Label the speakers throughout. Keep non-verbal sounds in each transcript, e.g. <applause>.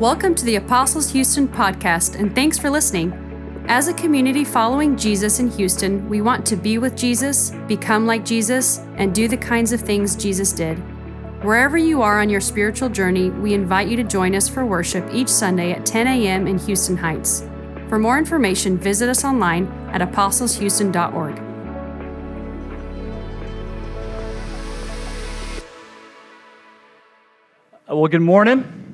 Speaker 1: Welcome to the Apostles Houston podcast, and thanks for listening. As a community following Jesus in Houston, we want to be with Jesus, become like Jesus, and do the kinds of things Jesus did. Wherever you are on your spiritual journey, we invite you to join us for worship each Sunday at 10 a.m. in Houston Heights. For more information, visit us online at apostleshouston.org.
Speaker 2: Well, good morning.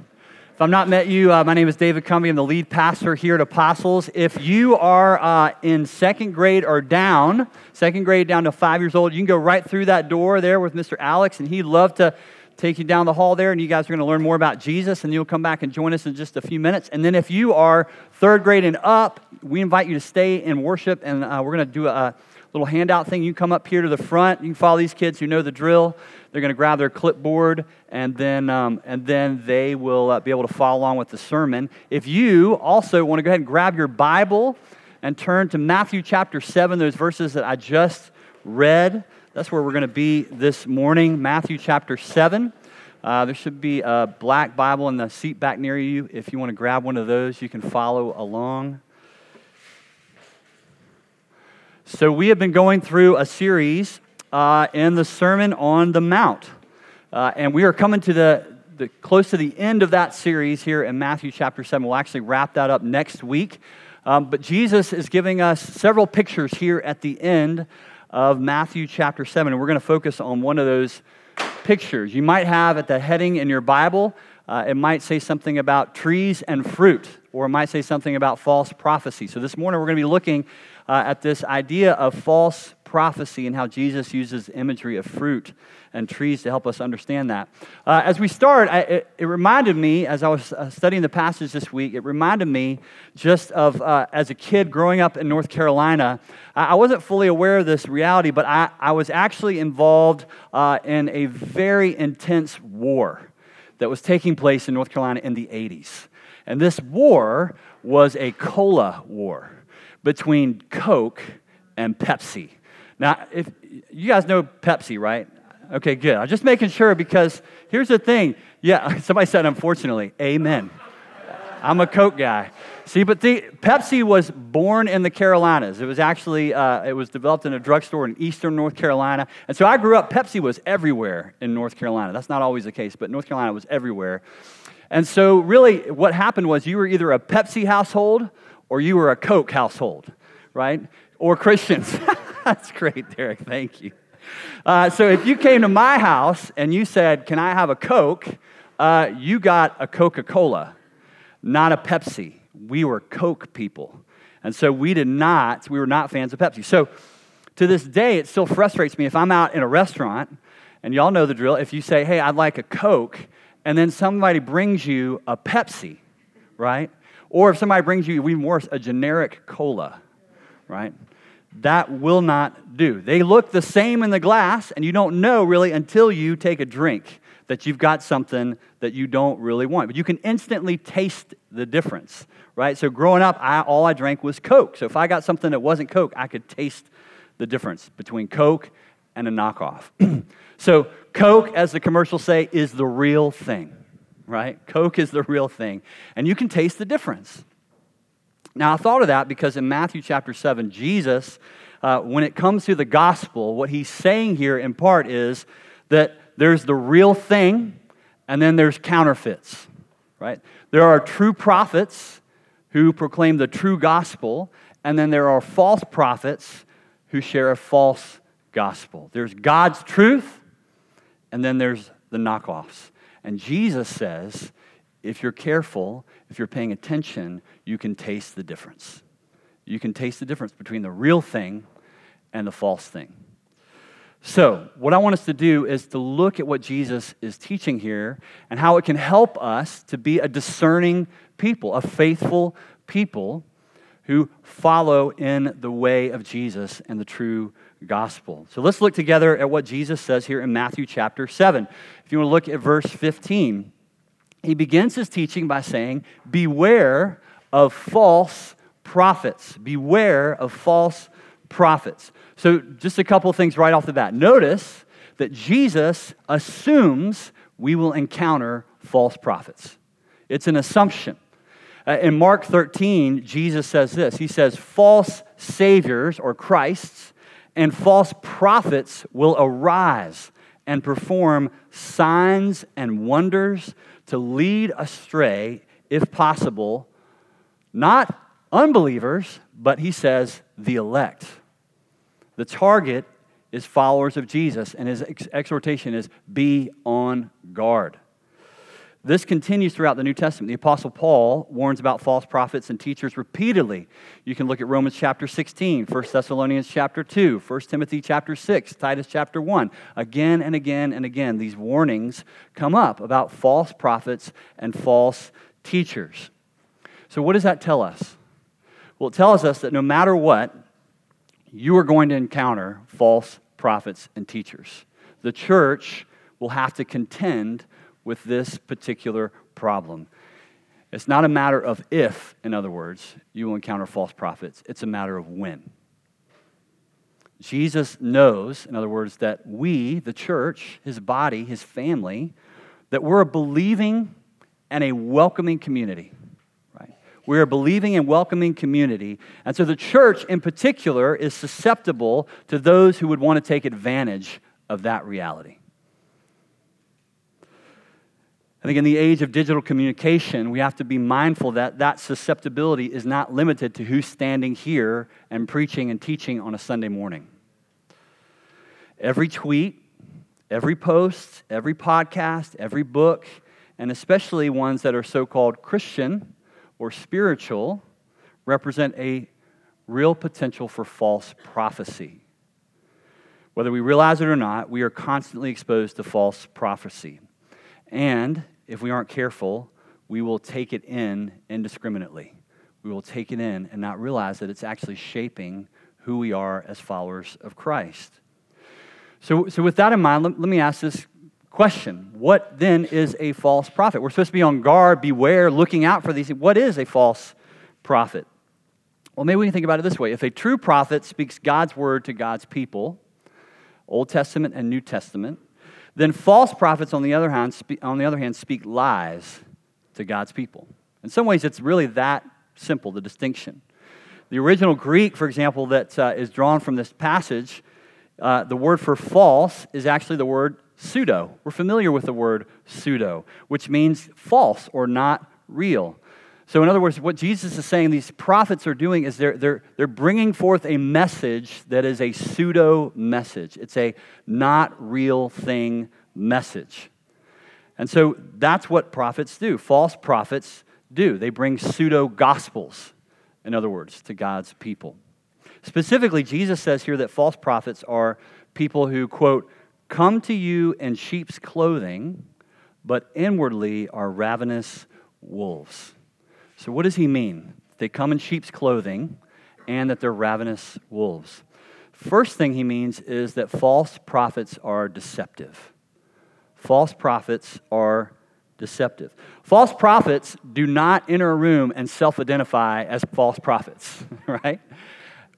Speaker 2: If I've not met you, uh, my name is David Cumbie. I'm the lead pastor here at Apostles. If you are uh, in second grade or down, second grade down to five years old, you can go right through that door there with Mr. Alex, and he'd love to take you down the hall there, and you guys are going to learn more about Jesus, and you'll come back and join us in just a few minutes. And then if you are third grade and up, we invite you to stay in worship, and uh, we're going to do a little handout thing. You come up here to the front. You can follow these kids who know the drill. They're going to grab their clipboard, and then, um, and then they will uh, be able to follow along with the sermon. If you also want to go ahead and grab your Bible and turn to Matthew chapter 7, those verses that I just read, that's where we're going to be this morning. Matthew chapter 7. Uh, there should be a black Bible in the seat back near you. If you want to grab one of those, you can follow along. So, we have been going through a series uh, in the Sermon on the Mount. Uh, and we are coming to the, the close to the end of that series here in Matthew chapter 7. We'll actually wrap that up next week. Um, but Jesus is giving us several pictures here at the end of Matthew chapter 7. And we're going to focus on one of those pictures. You might have at the heading in your Bible, uh, it might say something about trees and fruit, or it might say something about false prophecy. So this morning we're going to be looking uh, at this idea of false prophecy and how Jesus uses imagery of fruit and trees to help us understand that. Uh, as we start, I, it, it, reminded me, as I was uh, studying the passage this week, it reminded me just of uh, as a kid growing up in North Carolina. I, I wasn't fully aware of this reality, but I, I was actually involved uh, in a very intense war that was taking place in North Carolina in the 80s. And this war was a cola war between Coke and Pepsi. Now, if you guys know Pepsi, right? Okay, good. I'm just making sure because here's the thing. Yeah, <laughs> somebody said unfortunately. Amen. I'm a Coke guy. See, but the, Pepsi was born in the Carolinas. It was actually uh, it was developed in a drugstore in eastern North Carolina, and so I grew up. Pepsi was everywhere in North Carolina. That's not always the case, but North Carolina was everywhere. And so, really, what happened was you were either a Pepsi household or you were a Coke household, right? Or Christians. <laughs> That's great, Derek. Thank you. Uh, so if you came to my house and you said, Can I have a Coke? Uh, you got a Coca Cola, not a Pepsi. We were Coke people. And so we did not, we were not fans of Pepsi. So to this day, it still frustrates me if I'm out in a restaurant, and y'all know the drill. If you say, Hey, I'd like a Coke, and then somebody brings you a Pepsi, right? Or if somebody brings you, even worse, a generic cola, right? that will not do. They look the same in the glass, and you don't know really until you take a drink that you've got something that you don't really want. But you can instantly taste the difference, right? So growing up, I, all I drank was Coke. So if I got something that wasn't Coke, I could taste the difference between Coke and a knockoff. <clears throat> so Coke, as the commercials say, is the real thing, right? Coke is the real thing. And you can taste the difference. Now, I thought of that because in Matthew chapter 7, Jesus, uh, when it comes to the gospel, what he's saying here in part is that there's the real thing and then there's counterfeits, right? There are true prophets who proclaim the true gospel, and then there are false prophets who share a false gospel. There's God's truth, and then there's the knockoffs. And Jesus says, if you're careful, if you're paying attention, you can taste the difference. You can taste the difference between the real thing and the false thing. So, what I want us to do is to look at what Jesus is teaching here and how it can help us to be a discerning people, a faithful people who follow in the way of Jesus and the true gospel. So, let's look together at what Jesus says here in Matthew chapter 7. If you want to look at verse 15, he begins his teaching by saying, Beware of false prophets. Beware of false prophets. So, just a couple things right off the bat. Notice that Jesus assumes we will encounter false prophets. it's an assumption. Uh, in Mark 13, Jesus says this He says, False saviors or Christs and false prophets will arise and perform signs and wonders to lead astray, if possible, not unbelievers, but he says the elect. The target is followers of Jesus, and his ex- exhortation is be on guard. This continues throughout the New Testament. The Apostle Paul warns about false prophets and teachers repeatedly. You can look at Romans chapter 16, 1 Thessalonians chapter 2, 1 Timothy chapter 6, Titus chapter 1. Again and again and again, these warnings come up about false prophets and false teachers. So, what does that tell us? Well, it tells us that no matter what, you are going to encounter false prophets and teachers. The church will have to contend with this particular problem. It's not a matter of if, in other words, you will encounter false prophets, it's a matter of when. Jesus knows, in other words, that we, the church, his body, his family, that we're a believing and a welcoming community. Right? We're a believing and welcoming community. And so the church in particular is susceptible to those who would want to take advantage of that reality. I think in the age of digital communication, we have to be mindful that that susceptibility is not limited to who's standing here and preaching and teaching on a Sunday morning. Every tweet, every post, every podcast, every book, and especially ones that are so called Christian or spiritual, represent a real potential for false prophecy. Whether we realize it or not, we are constantly exposed to false prophecy. And if we aren't careful, we will take it in indiscriminately. We will take it in and not realize that it's actually shaping who we are as followers of Christ. So, so with that in mind, let, let me ask this question What then is a false prophet? We're supposed to be on guard, beware, looking out for these. What is a false prophet? Well, maybe we can think about it this way. If a true prophet speaks God's word to God's people, Old Testament and New Testament, then false prophets, on the other hand, speak, on the other hand, speak lies to God's people. In some ways, it's really that simple, the distinction. The original Greek, for example, that uh, is drawn from this passage, uh, the word for false is actually the word pseudo. We're familiar with the word pseudo, which means false or not real. So, in other words, what Jesus is saying these prophets are doing is they're, they're, they're bringing forth a message that is a pseudo message. It's a not real thing message. And so that's what prophets do. False prophets do. They bring pseudo gospels, in other words, to God's people. Specifically, Jesus says here that false prophets are people who, quote, come to you in sheep's clothing, but inwardly are ravenous wolves. So, what does he mean? They come in sheep's clothing and that they're ravenous wolves. First thing he means is that false prophets are deceptive. False prophets are deceptive. False prophets do not enter a room and self identify as false prophets, <laughs> right?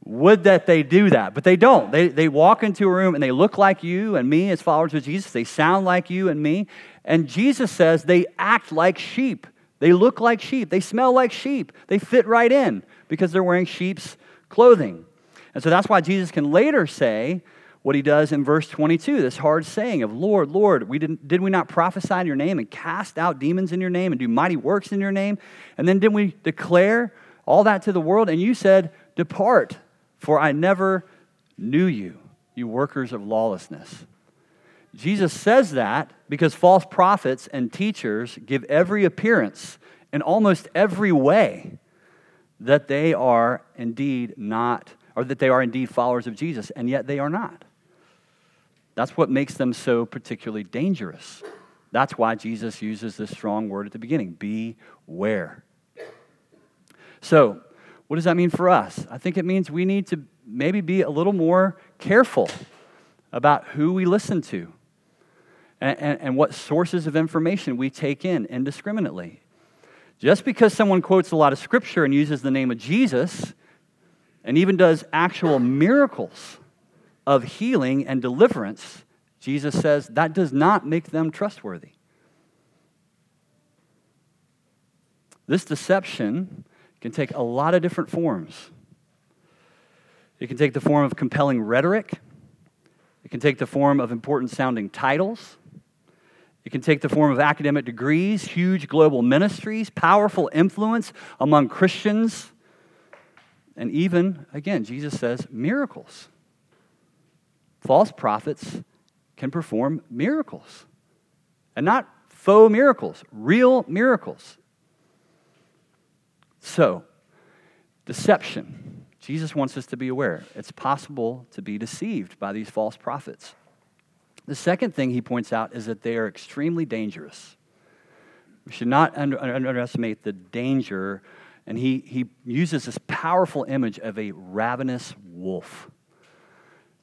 Speaker 2: Would that they do that, but they don't. They, they walk into a room and they look like you and me as followers of Jesus. They sound like you and me. And Jesus says they act like sheep. They look like sheep. They smell like sheep. They fit right in because they're wearing sheep's clothing. And so that's why Jesus can later say what he does in verse 22, this hard saying of, Lord, Lord, we didn't, did we not prophesy in your name and cast out demons in your name and do mighty works in your name? And then didn't we declare all that to the world? And you said, Depart, for I never knew you, you workers of lawlessness. Jesus says that because false prophets and teachers give every appearance in almost every way that they are indeed not, or that they are indeed followers of Jesus, and yet they are not. That's what makes them so particularly dangerous. That's why Jesus uses this strong word at the beginning beware. So, what does that mean for us? I think it means we need to maybe be a little more careful about who we listen to and, and, and what sources of information we take in indiscriminately. Just because someone quotes a lot of scripture and uses the name of Jesus and even does actual miracles of healing and deliverance, Jesus says that does not make them trustworthy. This deception can take a lot of different forms. It can take the form of compelling rhetoric, it can take the form of important sounding titles. It can take the form of academic degrees, huge global ministries, powerful influence among Christians, and even, again, Jesus says, miracles. False prophets can perform miracles. And not faux miracles, real miracles. So, deception. Jesus wants us to be aware. It's possible to be deceived by these false prophets. The second thing he points out is that they are extremely dangerous. We should not under, underestimate the danger. And he, he uses this powerful image of a ravenous wolf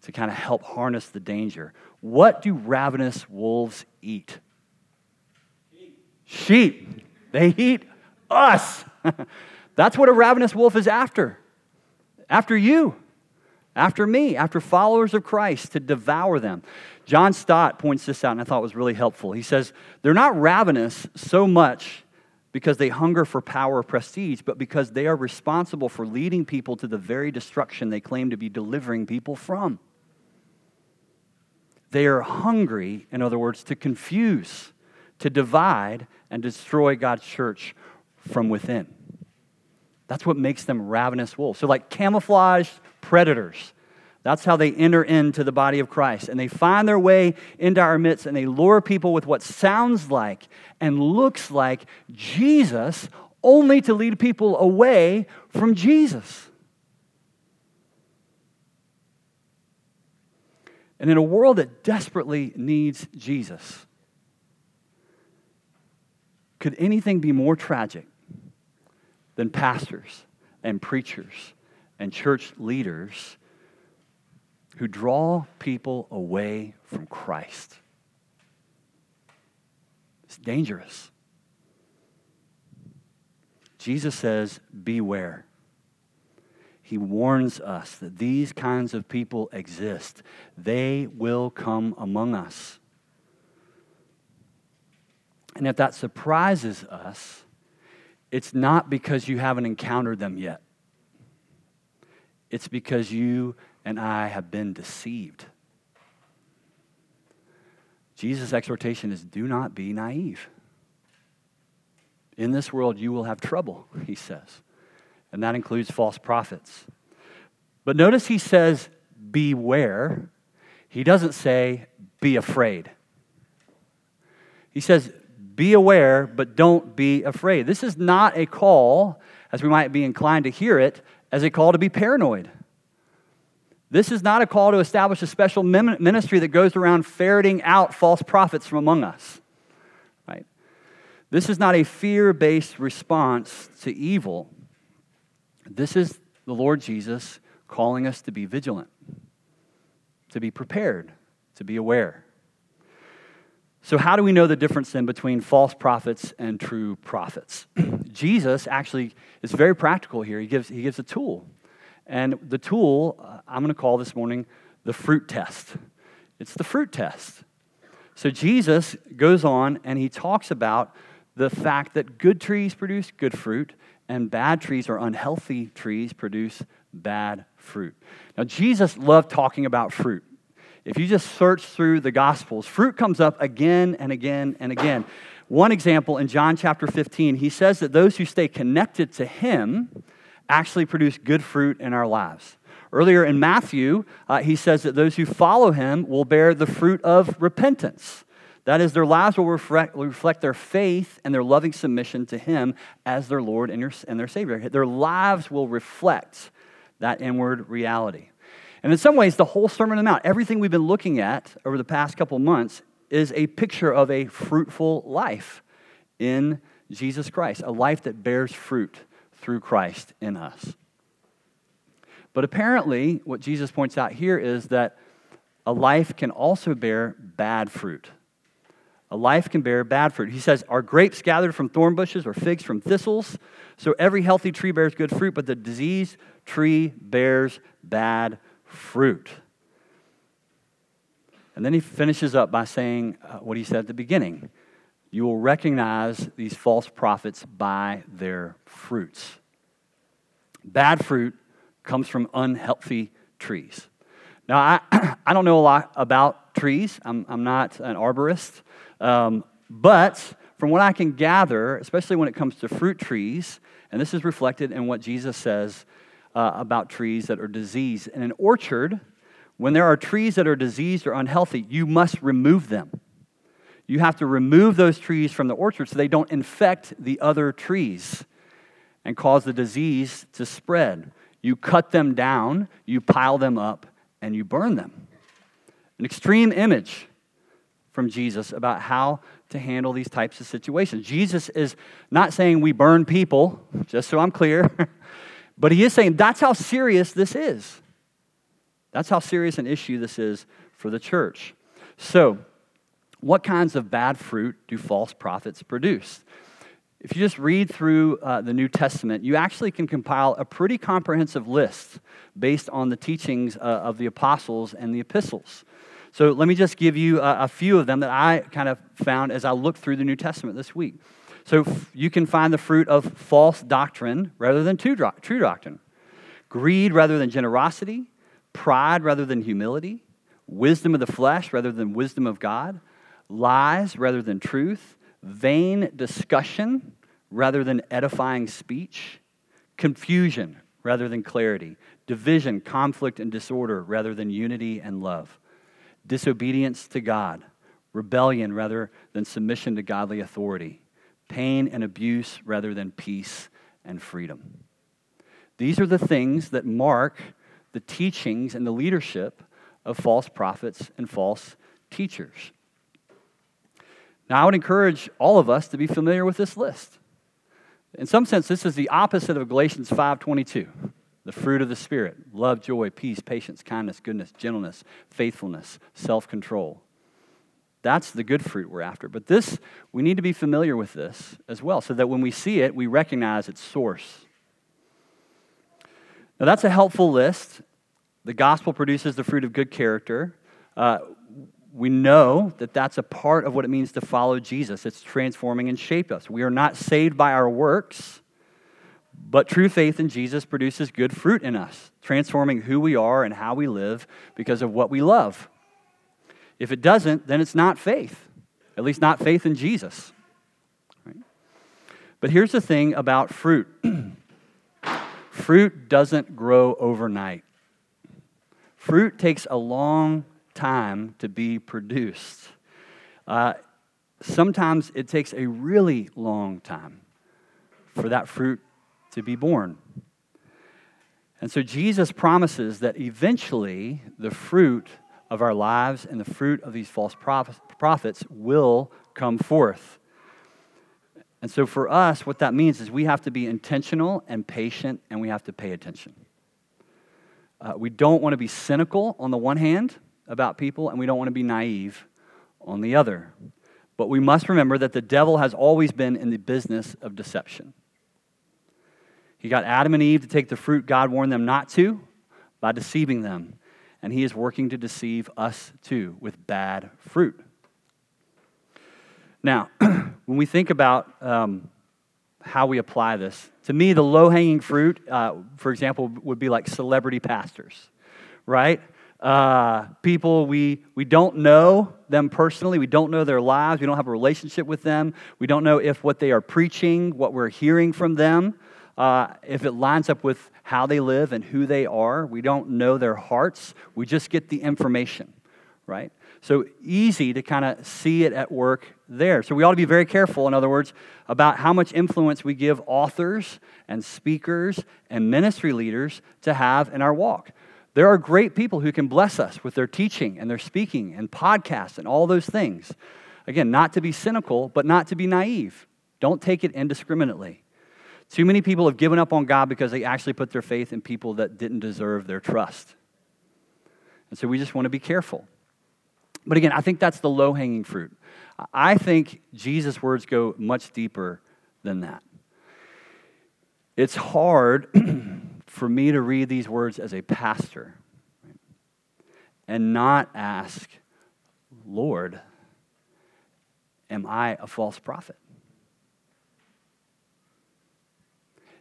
Speaker 2: to kind of help harness the danger. What do ravenous wolves eat? Sheep. Sheep. They eat us. <laughs> That's what a ravenous wolf is after. After you, after me, after followers of Christ, to devour them. John Stott points this out, and I thought was really helpful. He says, They're not ravenous so much because they hunger for power or prestige, but because they are responsible for leading people to the very destruction they claim to be delivering people from. They are hungry, in other words, to confuse, to divide, and destroy God's church from within. That's what makes them ravenous wolves. So, like camouflaged predators. That's how they enter into the body of Christ. And they find their way into our midst and they lure people with what sounds like and looks like Jesus, only to lead people away from Jesus. And in a world that desperately needs Jesus, could anything be more tragic than pastors and preachers and church leaders who draw people away from Christ? It's dangerous. Jesus says, Beware. He warns us that these kinds of people exist. They will come among us. And if that surprises us, it's not because you haven't encountered them yet. It's because you and I have been deceived. Jesus' exhortation is do not be naive. In this world, you will have trouble, <laughs> he says and that includes false prophets. But notice he says, beware. He doesn't say, be afraid. He says, be aware, but don't be afraid. This is not a call, as we might be inclined to hear it, as a call to be paranoid. This is not a call to establish a special ministry that goes around ferreting out false prophets from among us. Right? This is not a fear based response to evil. This is the Lord Jesus calling us to be vigilant, to be prepared, to be aware. So, how do we know the difference then between false prophets and true prophets? <clears throat> Jesus actually is very practical here. He gives, he gives a tool. And the tool uh, I'm going to call this morning the fruit test. It's the fruit test. So, Jesus goes on and he talks about the fact that good trees produce good fruit and bad trees or unhealthy trees produce bad fruit. Now, Jesus loved talking about fruit. If you just search through the Gospels, fruit comes up again and again and again. One example in John chapter 15, he says that those who stay connected to him actually produce good fruit in our lives. Earlier in Matthew, uh, he says that those who follow him will bear the fruit of repentance. That is, their lives will reflect, reflect, their faith and their loving submission to Him as their Lord and, and their Savior. Their lives will reflect that inward reality. And in some ways, the whole Sermon on the Mount, everything we've been looking at over the past couple months, is a picture of a fruitful life in Jesus Christ, a life that bears fruit through Christ in us. But apparently, what Jesus points out here is that a life can also bear bad fruit. A life can bear bad fruit. He says, Are grapes gathered from thorn bushes or figs from thistles? So every healthy tree bears good fruit, but the diseased tree bears bad fruit. And then he finishes up by saying uh, what he said at the beginning You will recognize these false prophets by their fruits. Bad fruit comes from unhealthy trees. Now, I, <clears throat> I don't know a lot about trees, I'm, I'm not an arborist, um, but from what I can gather, especially when it comes to fruit trees, and this is reflected in what Jesus says uh, about trees that are diseased. In an orchard, when there are trees that are diseased or unhealthy, you must remove them. You have to remove those trees from the orchard so they don't infect the other trees and cause the disease to spread. You cut them down, you pile them up, and you burn them. An extreme image from Jesus about how to handle these types of situations. Jesus is not saying we burn people, just so I'm clear, <laughs> but he is saying that's how serious this is. That's how serious an issue this is for the church. So, what kinds of bad fruit do false prophets produce? If you just read through uh, the New Testament, you actually can compile a pretty comprehensive list based on the teachings uh, of the apostles and the epistles. So let me just give you a, a, few of them that I kind of found as I looked through the New Testament this week. So f- you can find the fruit of false doctrine rather than true, true doctrine, greed rather than generosity, pride rather than humility, wisdom of the flesh rather than wisdom of God, lies rather than truth vain discussion rather than edifying speech, confusion rather than clarity, division, conflict, and disorder rather than unity and love, disobedience to God, rebellion rather than submission to godly authority, pain and abuse rather than peace and freedom. These are the things that mark the teachings and the leadership of false prophets and false teachers. Now, I would encourage all of us to be familiar with this list. In some sense, this is the opposite of Galatians 5:22. The fruit of the spirit: love, joy, peace, patience, kindness, goodness, gentleness, faithfulness, self-control. That's the good fruit we're after. But this, we need to be familiar with this as well, so that when we see it, we recognize its source. Now, that's a helpful list. The gospel produces the fruit of good character. Uh, we know that that's a part of what it means to follow Jesus. It's transforming and shape us. We are not saved by our works, but true faith in Jesus produces good fruit in us, transforming who we are and how we live because of what we love. If it doesn't, then it's not faith, at least not faith in Jesus. Right? But here's the thing about fruit <clears throat> fruit doesn't grow overnight. Fruit takes a long time to be produced. Uh, sometimes it takes a really long time for that fruit to be born. And so Jesus promises that eventually the fruit of our lives and the fruit of these false prophets will come forth. And so for us, what that means is we have to be intentional and patient and we have to pay attention. Uh, we don't want to be cynical on the one hand about people, and we don't want to be naive on the other. But we must remember that the devil has always been in the business of deception. He got Adam and Eve to take the fruit God warned them not to by deceiving them. And he is working to deceive us too with bad fruit. Now, <clears throat> when we think about um, how we apply this, to me, the low hanging fruit, uh, for example, would be like celebrity pastors, right? Uh, people we, we don't know them personally. We don't know their lives. We don't have a relationship with them. We don't know if what they are preaching, what we're hearing from them, uh, if it lines up with how they live and who they are. We don't know their hearts. We just get the information, right? So easy to kind of see it at work there. So we ought to be very careful, in other words, about how much influence we give authors and speakers and ministry leaders to have in our walk. There are great people who can bless us with their teaching and their speaking and podcasts and all those things. Again, not to be cynical, but not to be naive. Don't take it indiscriminately. Too many people have given up on God because they actually put their faith in people that didn't deserve their trust. And so we just want to be careful. But again, I think that's the low hanging fruit. I think Jesus' words go much deeper than that. It's hard <clears throat> for me to read these words as a pastor and not ask, Lord, Am I a false prophet?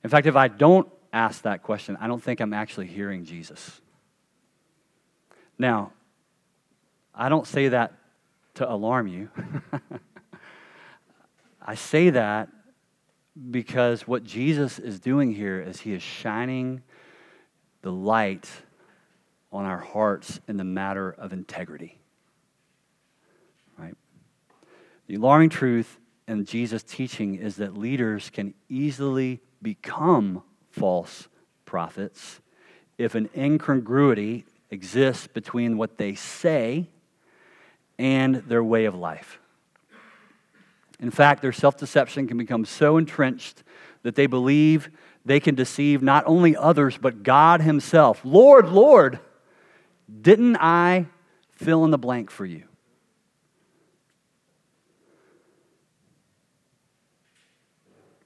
Speaker 2: In fact, if I don't ask that question, I don't think I'm actually hearing Jesus. Now, I don't say that to alarm you. <laughs> I say that because what Jesus is doing here is he is shining the light on our hearts in the matter of integrity. Right? The alarming truth in Jesus' teaching is that leaders can easily become false prophets if an incongruity exists between what they say and their way of life. In fact, their self deception can become so entrenched that they believe they can deceive not only others, but God Himself. Lord, Lord, didn't I fill in the blank for you?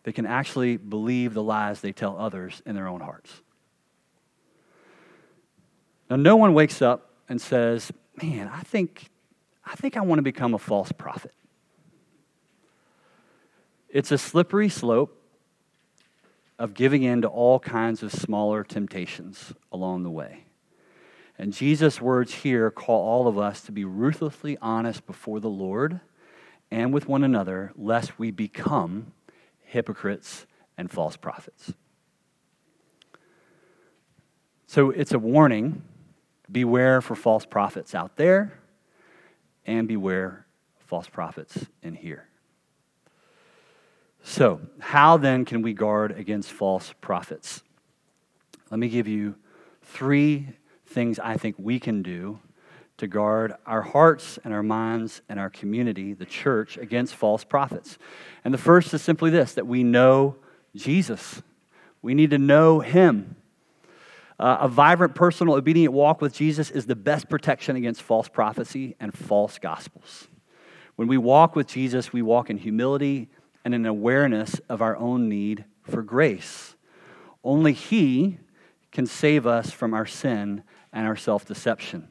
Speaker 2: They can actually believe the lies they tell others in their own hearts. Now, no one wakes up and says, Man, I think, I think I want to become a false prophet. It's a slippery slope of giving in to all kinds of smaller temptations along the way. And Jesus' words here call all of us to be ruthlessly honest before the Lord and with one another, lest we become hypocrites and false prophets. So it's a warning beware for false prophets out there, and beware false prophets in here. So, how then can we guard against false prophets? Let me give you three things I think we can do to guard our hearts and our minds and our community, the church, against false prophets. And the first is simply this that we know Jesus. We need to know Him. Uh, a vibrant, personal, obedient walk with Jesus is the best protection against false prophecy and false gospels. When we walk with Jesus, we walk in humility and an awareness of our own need for grace. Only He can save us from our sin and our self deception.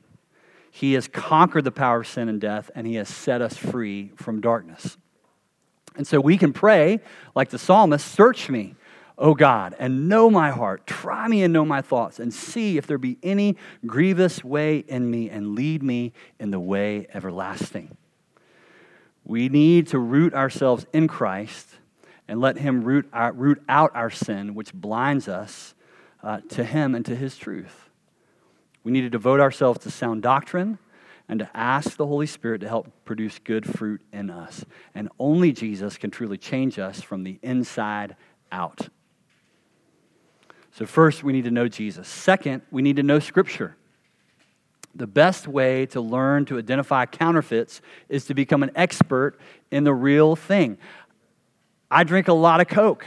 Speaker 2: He has conquered the power of sin and death, and He has set us free from darkness. And so we can pray, like the psalmist Search me, O God, and know my heart. Try me and know my thoughts, and see if there be any grievous way in me, and lead me in the way everlasting. We need to root ourselves in Christ and let Him root, our, root out our sin, which blinds us uh, to Him and to His truth. We need to devote ourselves to sound doctrine and to ask the Holy Spirit to help produce good fruit in us. And only Jesus can truly change us from the inside out. So, first, we need to know Jesus. Second, we need to know Scripture. The best way to learn to identify counterfeits is to become an expert in the real thing. I drink a lot of Coke.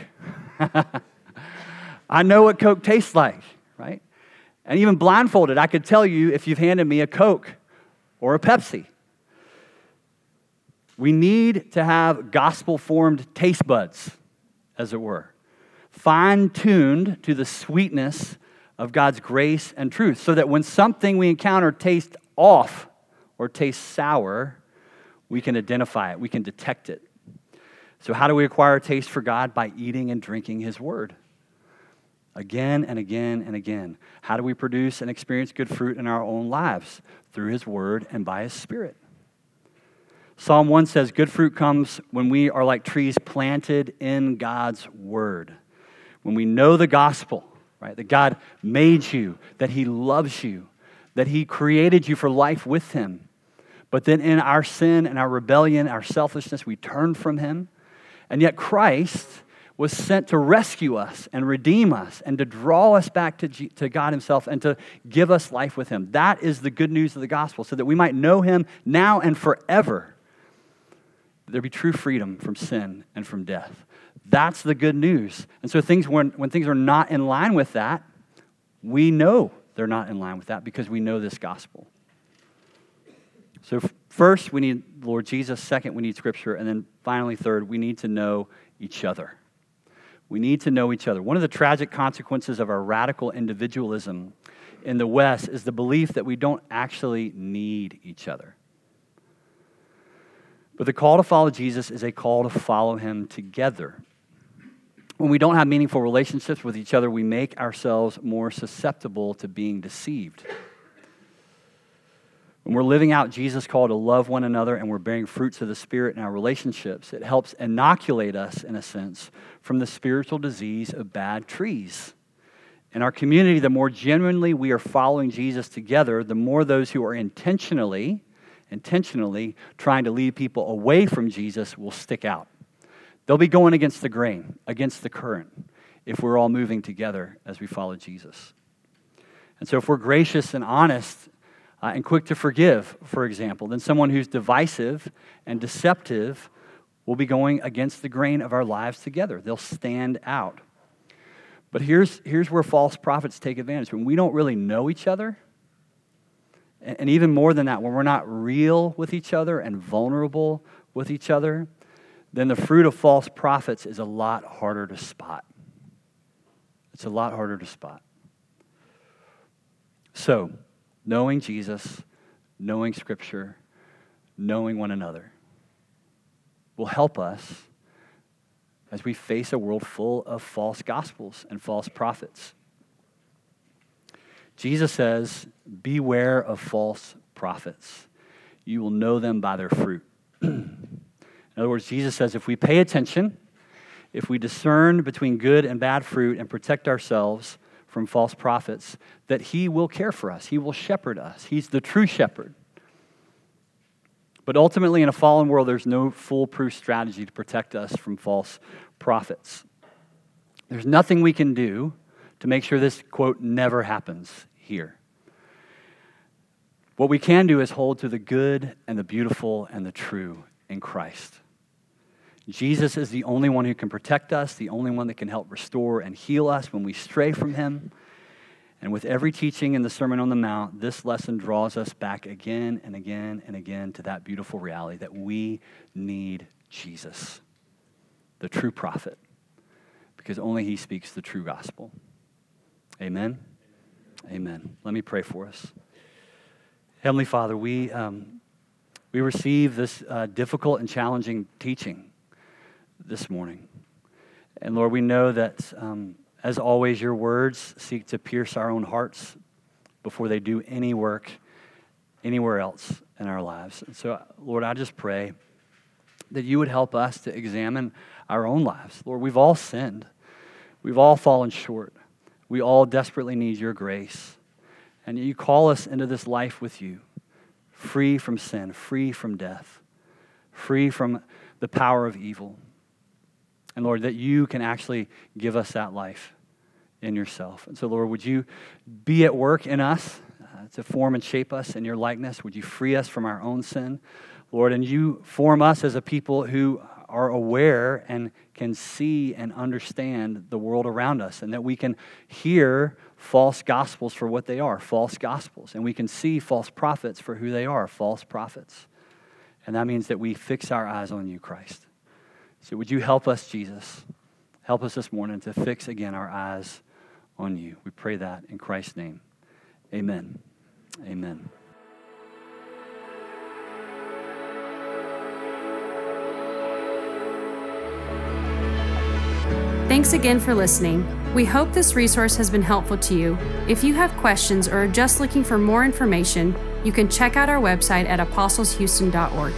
Speaker 2: <laughs> I know what Coke tastes like, right? And even blindfolded, I could tell you if you've handed me a Coke or a Pepsi. We need to have gospel formed taste buds, as it were fine tuned to the sweetness of God's grace and truth, so that when something we encounter tastes off or tastes sour, we can identify it, we can detect it. So, how do we acquire a taste for God? By eating and drinking His Word. Again and again and again. How do we produce and experience good fruit in our own lives? Through His Word and by His Spirit. Psalm 1 says, Good fruit comes when we are like trees planted in God's Word when we know the gospel, right, that God made you, that He loves you, that He created you for life with Him. But then in our sin and our rebellion, our selfishness, we turn from Him. And yet Christ was sent to rescue us and redeem us and to draw us back to, G- to God Himself and to give us life with Him. That is the good news of the gospel, so that we might know Him now and forever. There be true freedom from sin and from death. That's the good news. And so things when, when things are not in line with that, we know they're not in line with that because we know this gospel. So first, we need Lord Jesus. Second, we need Scripture. And then finally, third, we need to know each other. We need to know each other. One of the tragic consequences of our radical individualism in the West is the belief that we don't actually need each other. But the call to follow Jesus is a call to follow him together. When we don't have meaningful relationships with each other, we make ourselves more susceptible to being deceived. When we're living out Jesus' call to love one another and we're bearing fruits of the Spirit in our relationships, it helps inoculate us, in a sense, from the spiritual disease of bad trees. In our community, the more genuinely we are following Jesus together, the more those who are intentionally, intentionally trying to lead people away from Jesus will stick out. They'll be going against the grain, against the current, if we're all moving together as we follow Jesus. And so, if we're gracious and honest uh, and quick to forgive, for example, then someone who's divisive and deceptive will be going against the grain of our lives together. They'll stand out. But here's, here's where false prophets take advantage. When we don't really know each other, and even more than that, when we're not real with each other and vulnerable with each other, then the fruit of false prophets is a lot harder to spot. It's a lot harder to spot. So, knowing Jesus, knowing Scripture, knowing one another will help us as we face a world full of false gospels and false prophets. Jesus says, Beware of false prophets. You will know them by their fruit. <clears throat> In other words, Jesus says if we pay attention, if we discern between good and bad fruit and protect ourselves from false prophets, that He will care for us. He will shepherd us. He's the true shepherd. But ultimately, in a fallen world, there's no foolproof strategy to protect us from false prophets. There's nothing we can do to make sure this, quote, never happens here. What we can do is hold to the good and the beautiful and the true in Christ. Jesus is the only one who can protect us, the only one that can help restore and heal us when we stray from him. And with every teaching in the Sermon on the Mount, this lesson draws us back again and again and again to that beautiful reality that we need Jesus, the true prophet, because only he speaks the true gospel. Amen? Amen. Let me pray for us. Heavenly Father, we, um, we receive this uh, difficult and challenging teaching this morning. And Lord, we know that, um, as always, your words seek to pierce our own hearts before they do any work anywhere else in our lives. And so, Lord, I just pray that you would help us to examine our own lives. Lord, we've all sinned, we've all fallen short, we all desperately need your grace. And you call us into this life with you, free from sin, free from death, free from the power of evil. And Lord, that you can actually give us that life in yourself. And so, Lord, would you be at work in us uh, to form and shape us in your likeness? Would you free us from our own sin, Lord? And you form us as a people who are aware and can see and understand the world around us, and that we can hear false gospels for what they are false gospels, and we can see false prophets for who they are false prophets. And that means that we fix our eyes on you, Christ. So, would you help us, Jesus? Help us this morning to fix again our eyes on you. We pray that in Christ's name. Amen. Amen.
Speaker 1: Thanks again for listening. We hope this resource has been helpful to you. If you have questions or are just looking for more information, you can check out our website at apostleshouston.org.